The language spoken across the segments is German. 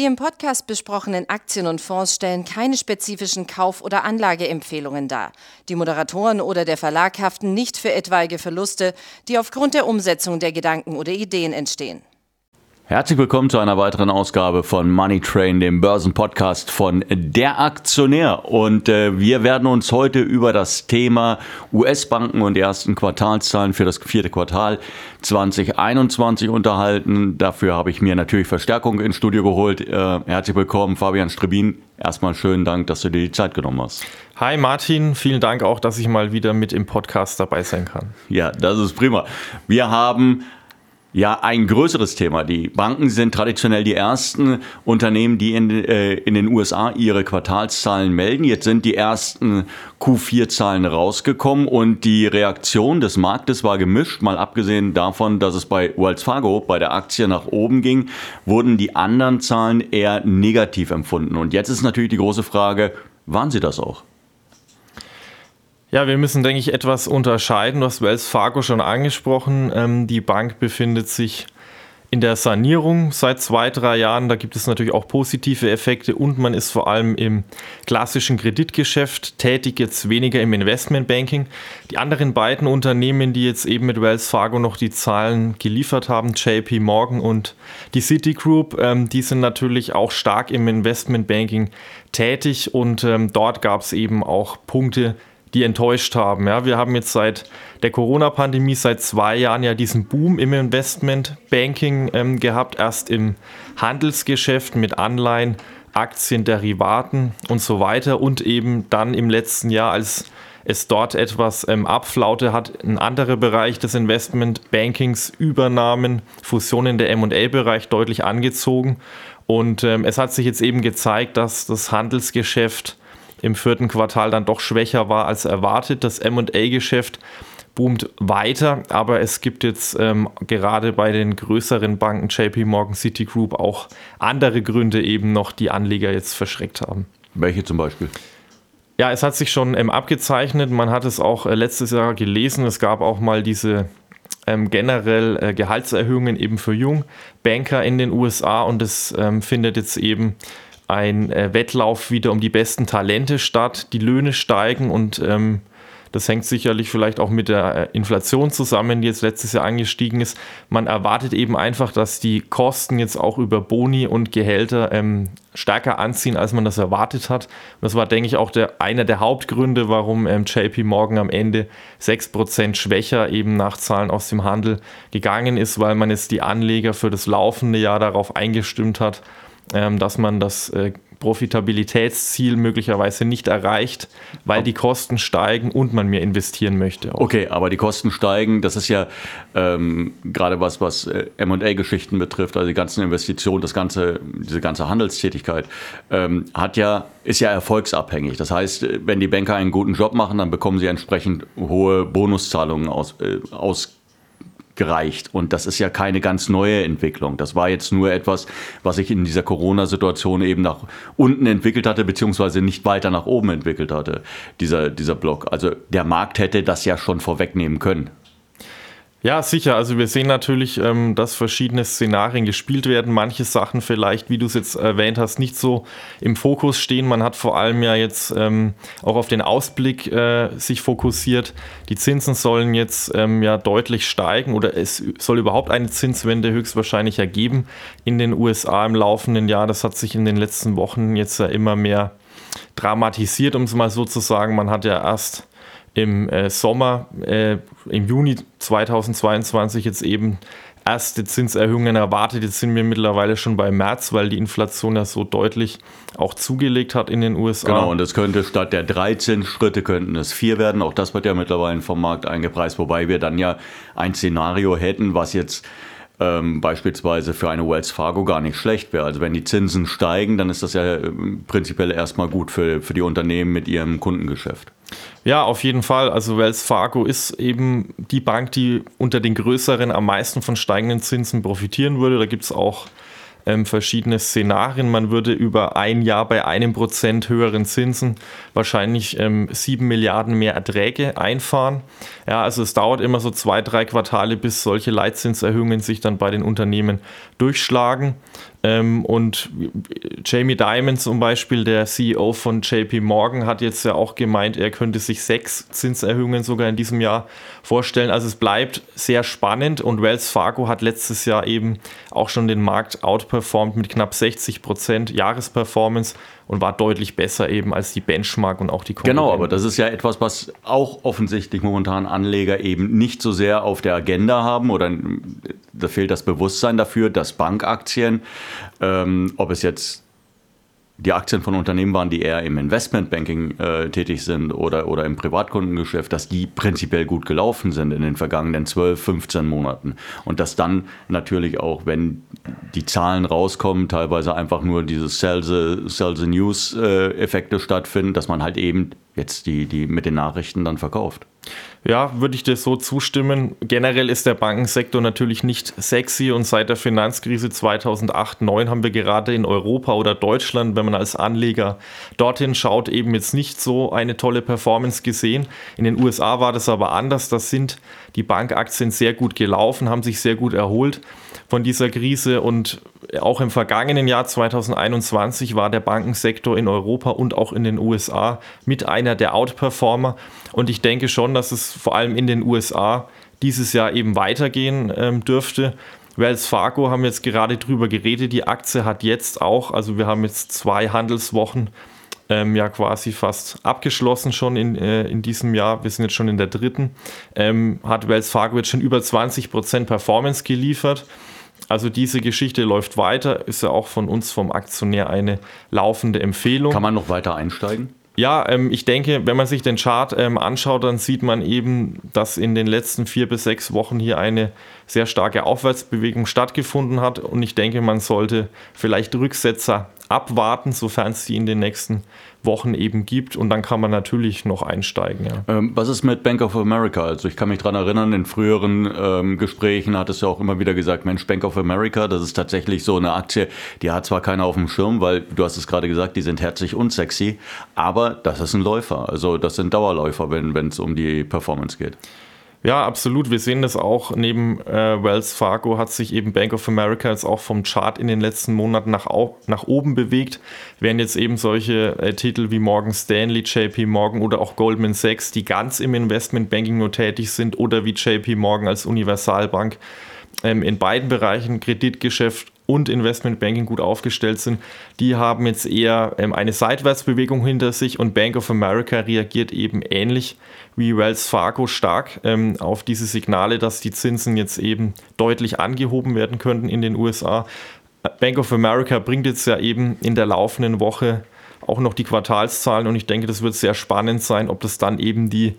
Die im Podcast besprochenen Aktien und Fonds stellen keine spezifischen Kauf- oder Anlageempfehlungen dar. Die Moderatoren oder der Verlag haften nicht für etwaige Verluste, die aufgrund der Umsetzung der Gedanken oder Ideen entstehen. Herzlich willkommen zu einer weiteren Ausgabe von Money Train, dem Börsenpodcast von Der Aktionär. Und äh, wir werden uns heute über das Thema US-Banken und die ersten Quartalszahlen für das vierte Quartal 2021 unterhalten. Dafür habe ich mir natürlich Verstärkung ins Studio geholt. Äh, herzlich willkommen, Fabian Strebin. Erstmal schönen Dank, dass du dir die Zeit genommen hast. Hi Martin, vielen Dank auch, dass ich mal wieder mit im Podcast dabei sein kann. Ja, das ist prima. Wir haben ja, ein größeres Thema. Die Banken sind traditionell die ersten Unternehmen, die in, äh, in den USA ihre Quartalszahlen melden. Jetzt sind die ersten Q4-Zahlen rausgekommen und die Reaktion des Marktes war gemischt. Mal abgesehen davon, dass es bei Wells Fargo bei der Aktie nach oben ging, wurden die anderen Zahlen eher negativ empfunden. Und jetzt ist natürlich die große Frage, waren sie das auch? Ja, wir müssen, denke ich, etwas unterscheiden. Du hast Wells Fargo schon angesprochen. Ähm, die Bank befindet sich in der Sanierung seit zwei, drei Jahren. Da gibt es natürlich auch positive Effekte und man ist vor allem im klassischen Kreditgeschäft tätig, jetzt weniger im Investmentbanking. Die anderen beiden Unternehmen, die jetzt eben mit Wells Fargo noch die Zahlen geliefert haben, JP Morgan und die Citigroup, ähm, die sind natürlich auch stark im Investmentbanking tätig und ähm, dort gab es eben auch Punkte, die enttäuscht haben. Ja, wir haben jetzt seit der Corona-Pandemie seit zwei Jahren ja diesen Boom im Investmentbanking ähm, gehabt, erst im Handelsgeschäft mit Anleihen, Aktien, Derivaten und so weiter. Und eben dann im letzten Jahr, als es dort etwas ähm, abflaute, hat ein anderer Bereich des Investmentbankings Übernahmen, Fusionen der M&A-Bereich deutlich angezogen. Und ähm, es hat sich jetzt eben gezeigt, dass das Handelsgeschäft im vierten Quartal dann doch schwächer war als erwartet. Das MA-Geschäft boomt weiter, aber es gibt jetzt ähm, gerade bei den größeren Banken JP Morgan Citigroup auch andere Gründe eben noch, die Anleger jetzt verschreckt haben. Welche zum Beispiel? Ja, es hat sich schon ähm, abgezeichnet. Man hat es auch äh, letztes Jahr gelesen. Es gab auch mal diese ähm, generell äh, Gehaltserhöhungen eben für Jungbanker in den USA und es ähm, findet jetzt eben ein äh, Wettlauf wieder um die besten Talente statt. Die Löhne steigen und ähm, das hängt sicherlich vielleicht auch mit der äh, Inflation zusammen, die jetzt letztes Jahr angestiegen ist. Man erwartet eben einfach, dass die Kosten jetzt auch über Boni und Gehälter ähm, stärker anziehen, als man das erwartet hat. Und das war, denke ich, auch der, einer der Hauptgründe, warum ähm, JP Morgan am Ende 6% schwächer eben nach Zahlen aus dem Handel gegangen ist, weil man jetzt die Anleger für das laufende Jahr darauf eingestimmt hat, dass man das äh, Profitabilitätsziel möglicherweise nicht erreicht, weil die Kosten steigen und man mehr investieren möchte. Auch. Okay, aber die Kosten steigen, das ist ja ähm, gerade was, was äh, M&A-Geschichten betrifft, also die ganzen Investitionen, das ganze, diese ganze Handelstätigkeit, ähm, hat ja, ist ja erfolgsabhängig. Das heißt, wenn die Banker einen guten Job machen, dann bekommen sie entsprechend hohe Bonuszahlungen aus, äh, aus gereicht. Und das ist ja keine ganz neue Entwicklung. Das war jetzt nur etwas, was sich in dieser Corona-Situation eben nach unten entwickelt hatte, beziehungsweise nicht weiter nach oben entwickelt hatte, dieser, dieser Block. Also der Markt hätte das ja schon vorwegnehmen können. Ja, sicher. Also wir sehen natürlich, ähm, dass verschiedene Szenarien gespielt werden. Manche Sachen vielleicht, wie du es jetzt erwähnt hast, nicht so im Fokus stehen. Man hat vor allem ja jetzt ähm, auch auf den Ausblick äh, sich fokussiert. Die Zinsen sollen jetzt ähm, ja deutlich steigen oder es soll überhaupt eine Zinswende höchstwahrscheinlich ergeben in den USA im laufenden Jahr. Das hat sich in den letzten Wochen jetzt ja immer mehr dramatisiert, um es mal so zu sagen. Man hat ja erst im äh, Sommer, äh, im Juni 2022 jetzt eben erste Zinserhöhungen erwartet. Jetzt sind wir mittlerweile schon bei März, weil die Inflation ja so deutlich auch zugelegt hat in den USA. Genau, und es könnte statt der 13 Schritte könnten es vier werden. Auch das wird ja mittlerweile vom Markt eingepreist, wobei wir dann ja ein Szenario hätten, was jetzt ähm, beispielsweise für eine Wells Fargo gar nicht schlecht wäre. Also wenn die Zinsen steigen, dann ist das ja äh, prinzipiell erstmal gut für, für die Unternehmen mit ihrem Kundengeschäft. Ja, auf jeden Fall. Also Wells Fargo ist eben die Bank, die unter den größeren am meisten von steigenden Zinsen profitieren würde. Da gibt es auch ähm, verschiedene Szenarien. Man würde über ein Jahr bei einem Prozent höheren Zinsen wahrscheinlich ähm, sieben Milliarden mehr Erträge einfahren. Ja, also es dauert immer so zwei, drei Quartale, bis solche Leitzinserhöhungen sich dann bei den Unternehmen durchschlagen. Ähm, und Jamie Dimon zum Beispiel, der CEO von JP Morgan, hat jetzt ja auch gemeint, er könnte sich sechs Zinserhöhungen sogar in diesem Jahr vorstellen. Also es bleibt sehr spannend und Wells Fargo hat letztes Jahr eben auch schon den Markt outperformed mit knapp 60 Prozent Jahresperformance und war deutlich besser eben als die Benchmark und auch die Konkurrenten. Genau, aber das ist ja etwas, was auch offensichtlich momentan Anleger eben nicht so sehr auf der Agenda haben oder da fehlt das Bewusstsein dafür, dass Bankaktien, ähm, ob es jetzt die Aktien von Unternehmen waren, die eher im Investmentbanking äh, tätig sind oder, oder im Privatkundengeschäft, dass die prinzipiell gut gelaufen sind in den vergangenen 12, 15 Monaten. Und dass dann natürlich auch, wenn die Zahlen rauskommen, teilweise einfach nur diese Sell the, Sell the News-Effekte äh, stattfinden, dass man halt eben jetzt die, die mit den Nachrichten dann verkauft. Ja, würde ich dir so zustimmen. Generell ist der Bankensektor natürlich nicht sexy und seit der Finanzkrise 2008-9 haben wir gerade in Europa oder Deutschland, wenn man als Anleger dorthin schaut, eben jetzt nicht so eine tolle Performance gesehen. In den USA war das aber anders. Da sind die Bankaktien sehr gut gelaufen, haben sich sehr gut erholt von dieser Krise und auch im vergangenen Jahr 2021 war der Bankensektor in Europa und auch in den USA mit einer der Outperformer und ich denke schon, dass es vor allem in den USA dieses Jahr eben weitergehen ähm, dürfte. Wells Fargo haben jetzt gerade drüber geredet, die Aktie hat jetzt auch, also wir haben jetzt zwei Handelswochen ähm, ja quasi fast abgeschlossen schon in, äh, in diesem Jahr. Wir sind jetzt schon in der dritten. Ähm, hat Wells Fargo jetzt schon über 20% Performance geliefert. Also diese Geschichte läuft weiter, ist ja auch von uns vom Aktionär eine laufende Empfehlung. Kann man noch weiter einsteigen? Ja, ähm, ich denke, wenn man sich den Chart ähm, anschaut, dann sieht man eben, dass in den letzten vier bis sechs Wochen hier eine sehr starke Aufwärtsbewegung stattgefunden hat. Und ich denke, man sollte vielleicht Rücksetzer abwarten, sofern es die in den nächsten Wochen eben gibt. Und dann kann man natürlich noch einsteigen. Ja. Ähm, was ist mit Bank of America? Also ich kann mich daran erinnern, in früheren ähm, Gesprächen hat es ja auch immer wieder gesagt, Mensch, Bank of America, das ist tatsächlich so eine Aktie, die hat zwar keiner auf dem Schirm, weil du hast es gerade gesagt, die sind herzlich unsexy, aber das ist ein Läufer. Also das sind Dauerläufer, wenn es um die Performance geht. Ja, absolut. Wir sehen das auch. Neben äh, Wells Fargo hat sich eben Bank of America jetzt auch vom Chart in den letzten Monaten nach, nach oben bewegt, während jetzt eben solche äh, Titel wie Morgan Stanley, JP Morgan oder auch Goldman Sachs, die ganz im Investmentbanking nur tätig sind oder wie JP Morgan als Universalbank ähm, in beiden Bereichen Kreditgeschäft und Investmentbanking gut aufgestellt sind, die haben jetzt eher ähm, eine Seitwärtsbewegung hinter sich und Bank of America reagiert eben ähnlich wie Wells Fargo stark ähm, auf diese Signale, dass die Zinsen jetzt eben deutlich angehoben werden könnten in den USA. Bank of America bringt jetzt ja eben in der laufenden Woche auch noch die Quartalszahlen und ich denke, das wird sehr spannend sein, ob das dann eben die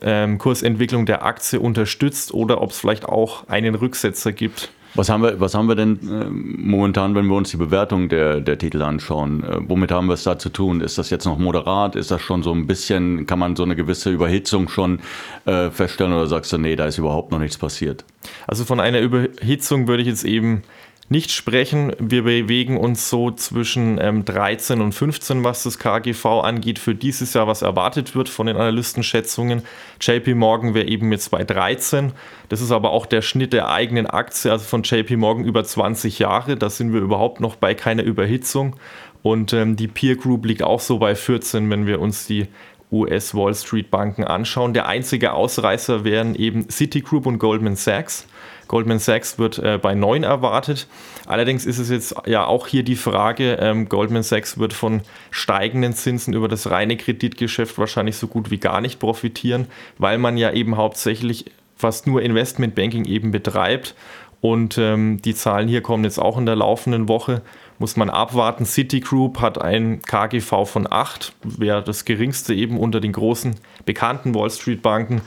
ähm, Kursentwicklung der Aktie unterstützt oder ob es vielleicht auch einen Rücksetzer gibt. Was haben wir, was haben wir denn äh, momentan, wenn wir uns die Bewertung der, der Titel anschauen? Äh, womit haben wir es da zu tun? Ist das jetzt noch moderat? Ist das schon so ein bisschen, kann man so eine gewisse Überhitzung schon äh, feststellen oder sagst du, nee, da ist überhaupt noch nichts passiert? Also von einer Überhitzung würde ich jetzt eben nicht sprechen. Wir bewegen uns so zwischen ähm, 13 und 15, was das KGV angeht, für dieses Jahr, was erwartet wird von den Analystenschätzungen. JP Morgan wäre eben jetzt bei 13. Das ist aber auch der Schnitt der eigenen Aktie, also von JP Morgan über 20 Jahre. Da sind wir überhaupt noch bei keiner Überhitzung. Und ähm, die Peer Group liegt auch so bei 14, wenn wir uns die US Wall Street Banken anschauen. Der einzige Ausreißer wären eben Citigroup und Goldman Sachs. Goldman Sachs wird äh, bei 9 erwartet. Allerdings ist es jetzt ja auch hier die Frage, ähm, Goldman Sachs wird von steigenden Zinsen über das reine Kreditgeschäft wahrscheinlich so gut wie gar nicht profitieren, weil man ja eben hauptsächlich fast nur Investmentbanking eben betreibt. Und ähm, die Zahlen hier kommen jetzt auch in der laufenden Woche. Muss man abwarten. Citigroup hat ein KGV von 8, wäre das geringste eben unter den großen bekannten Wall Street Banken.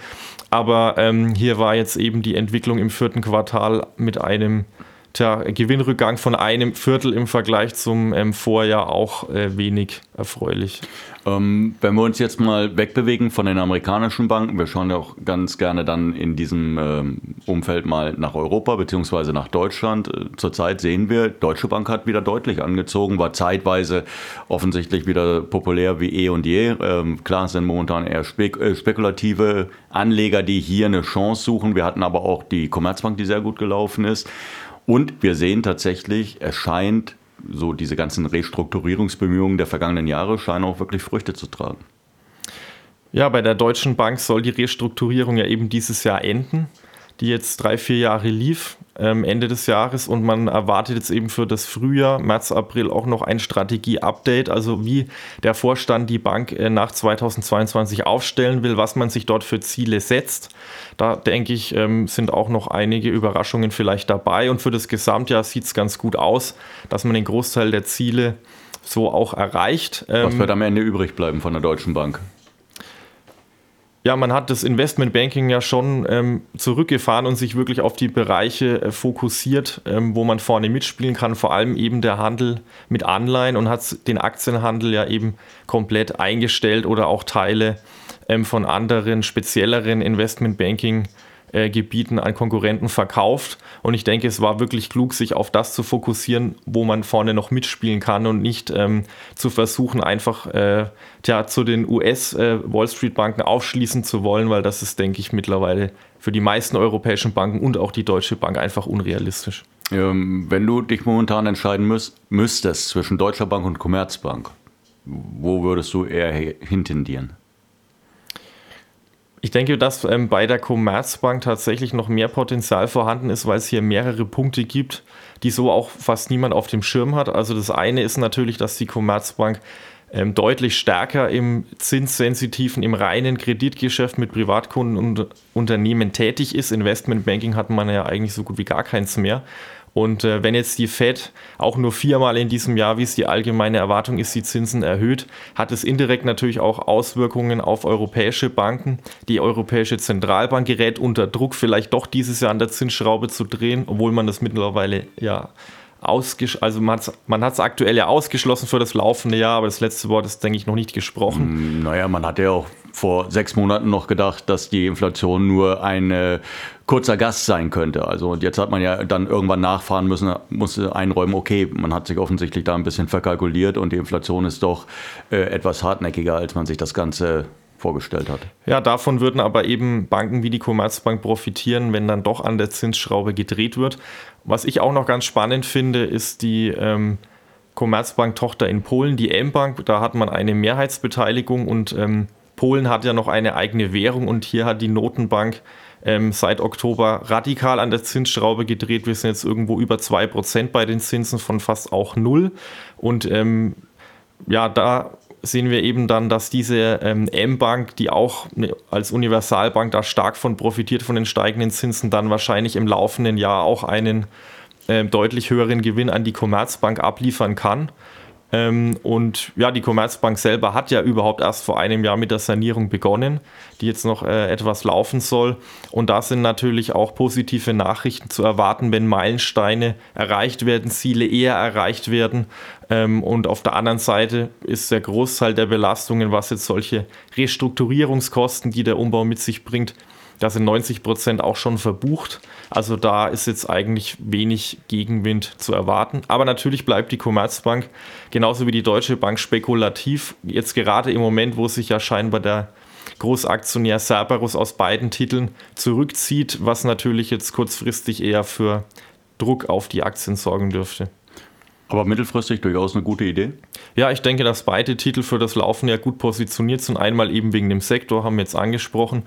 Aber ähm, hier war jetzt eben die Entwicklung im vierten Quartal mit einem tja, Gewinnrückgang von einem Viertel im Vergleich zum ähm, Vorjahr auch äh, wenig erfreulich. Ähm, wenn wir uns jetzt mal wegbewegen von den amerikanischen Banken, wir schauen ja auch ganz gerne dann in diesem ähm, Umfeld mal nach Europa bzw. nach Deutschland. Äh, zurzeit sehen wir, Deutsche Bank hat wieder deutlich angezogen, war zeitweise offensichtlich wieder populär wie eh und je. Ähm, klar sind momentan eher spek äh, spekulative Anleger, die hier eine Chance suchen. Wir hatten aber auch die Commerzbank, die sehr gut gelaufen ist. Und wir sehen tatsächlich, es scheint so diese ganzen Restrukturierungsbemühungen der vergangenen Jahre scheinen auch wirklich Früchte zu tragen. Ja, bei der Deutschen Bank soll die Restrukturierung ja eben dieses Jahr enden, die jetzt drei, vier Jahre lief, ähm, Ende des Jahres. Und man erwartet jetzt eben für das Frühjahr, März, April auch noch ein Strategie-Update, also wie der Vorstand die Bank äh, nach 2022 aufstellen will, was man sich dort für Ziele setzt. Da denke ich, ähm, sind auch noch einige Überraschungen vielleicht dabei. Und für das Gesamtjahr sieht es ganz gut aus, dass man den Großteil der Ziele so auch erreicht. Was ähm, wird am Ende übrig bleiben von der Deutschen Bank? Ja, man hat das Investmentbanking ja schon ähm, zurückgefahren und sich wirklich auf die Bereiche äh, fokussiert, ähm, wo man vorne mitspielen kann, vor allem eben der Handel mit Anleihen und hat den Aktienhandel ja eben komplett eingestellt oder auch Teile ähm, von anderen spezielleren Investmentbanking äh, Gebieten an Konkurrenten verkauft. Und ich denke, es war wirklich klug, sich auf das zu fokussieren, wo man vorne noch mitspielen kann und nicht ähm, zu versuchen, einfach äh, tja, zu den US-Wall äh, Street Banken aufschließen zu wollen, weil das ist, denke ich, mittlerweile für die meisten europäischen Banken und auch die Deutsche Bank einfach unrealistisch. Ähm, wenn du dich momentan entscheiden müsst, müsstest zwischen Deutscher Bank und Commerzbank, wo würdest du eher hintendieren? Ich denke, dass ähm, bei der Commerzbank tatsächlich noch mehr Potenzial vorhanden ist, weil es hier mehrere Punkte gibt, die so auch fast niemand auf dem Schirm hat. Also das eine ist natürlich, dass die Commerzbank ähm, deutlich stärker im zinssensitiven, im reinen Kreditgeschäft mit Privatkunden und Unternehmen tätig ist. Investmentbanking hat man ja eigentlich so gut wie gar keins mehr. Und äh, wenn jetzt die Fed auch nur viermal in diesem Jahr, wie es die allgemeine Erwartung ist, die Zinsen erhöht, hat es indirekt natürlich auch Auswirkungen auf europäische Banken. Die Europäische Zentralbank gerät unter Druck, vielleicht doch dieses Jahr an der Zinsschraube zu drehen, obwohl man das mittlerweile ja ausgesch also man hat es aktuell ja ausgeschlossen für das laufende Jahr, aber das letzte Wort ist, denke ich, noch nicht gesprochen. Mm, naja, man hat ja auch vor sechs Monaten noch gedacht, dass die Inflation nur ein äh, kurzer Gast sein könnte. Also und jetzt hat man ja dann irgendwann nachfahren müssen, musste einräumen, okay, man hat sich offensichtlich da ein bisschen verkalkuliert und die Inflation ist doch äh, etwas hartnäckiger, als man sich das Ganze vorgestellt hat. Ja, davon würden aber eben Banken wie die Commerzbank profitieren, wenn dann doch an der Zinsschraube gedreht wird. Was ich auch noch ganz spannend finde, ist die ähm, Commerzbank-Tochter in Polen, die M-Bank. Da hat man eine Mehrheitsbeteiligung und ähm, Polen hat ja noch eine eigene Währung und hier hat die Notenbank ähm, seit Oktober radikal an der Zinsschraube gedreht. Wir sind jetzt irgendwo über 2% bei den Zinsen von fast auch null. Und ähm, ja, da sehen wir eben dann, dass diese ähm, M-Bank, die auch ne, als Universalbank da stark von profitiert von den steigenden Zinsen, dann wahrscheinlich im laufenden Jahr auch einen äh, deutlich höheren Gewinn an die Commerzbank abliefern kann. Ähm, und ja, die Commerzbank selber hat ja überhaupt erst vor einem Jahr mit der Sanierung begonnen, die jetzt noch äh, etwas laufen soll. Und da sind natürlich auch positive Nachrichten zu erwarten, wenn Meilensteine erreicht werden, Ziele eher erreicht werden. Ähm, und auf der anderen Seite ist der Großteil der Belastungen, was jetzt solche Restrukturierungskosten, die der Umbau mit sich bringt, da sind 90 Prozent auch schon verbucht. Also da ist jetzt eigentlich wenig Gegenwind zu erwarten. Aber natürlich bleibt die Commerzbank genauso wie die Deutsche Bank spekulativ. Jetzt gerade im Moment, wo sich ja scheinbar der Großaktionär Cerberus aus beiden Titeln zurückzieht, was natürlich jetzt kurzfristig eher für Druck auf die Aktien sorgen dürfte. Aber mittelfristig durchaus eine gute Idee? Ja, ich denke, dass beide Titel für das Laufen ja gut positioniert sind. Einmal eben wegen dem Sektor, haben wir jetzt angesprochen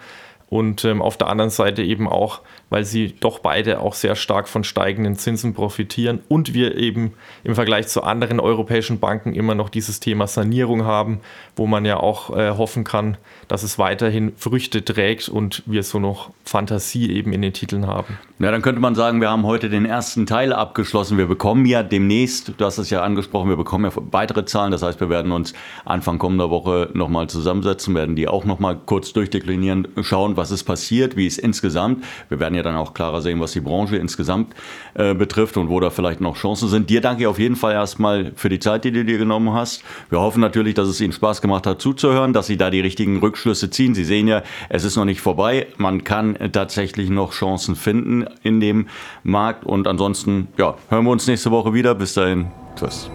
und ähm, auf der anderen Seite eben auch, weil sie doch beide auch sehr stark von steigenden Zinsen profitieren und wir eben im Vergleich zu anderen europäischen Banken immer noch dieses Thema Sanierung haben, wo man ja auch äh, hoffen kann, dass es weiterhin Früchte trägt und wir so noch Fantasie eben in den Titeln haben. Ja, dann könnte man sagen, wir haben heute den ersten Teil abgeschlossen. Wir bekommen ja demnächst, du hast es ja angesprochen, wir bekommen ja weitere Zahlen. Das heißt, wir werden uns Anfang kommender Woche nochmal zusammensetzen, werden die auch nochmal kurz durchdeklinieren, schauen, was ist passiert, wie es insgesamt, wir werden ja dann auch klarer sehen, was die Branche insgesamt äh, betrifft und wo da vielleicht noch Chancen sind. Dir danke ich auf jeden Fall erstmal für die Zeit, die du dir genommen hast. Wir hoffen natürlich, dass es Ihnen Spaß gemacht hat zuzuhören, dass Sie da die richtigen Rückschlüsse ziehen. Sie sehen ja, es ist noch nicht vorbei. Man kann tatsächlich noch Chancen finden in dem Markt und ansonsten ja, hören wir uns nächste Woche wieder. Bis dahin, tschüss.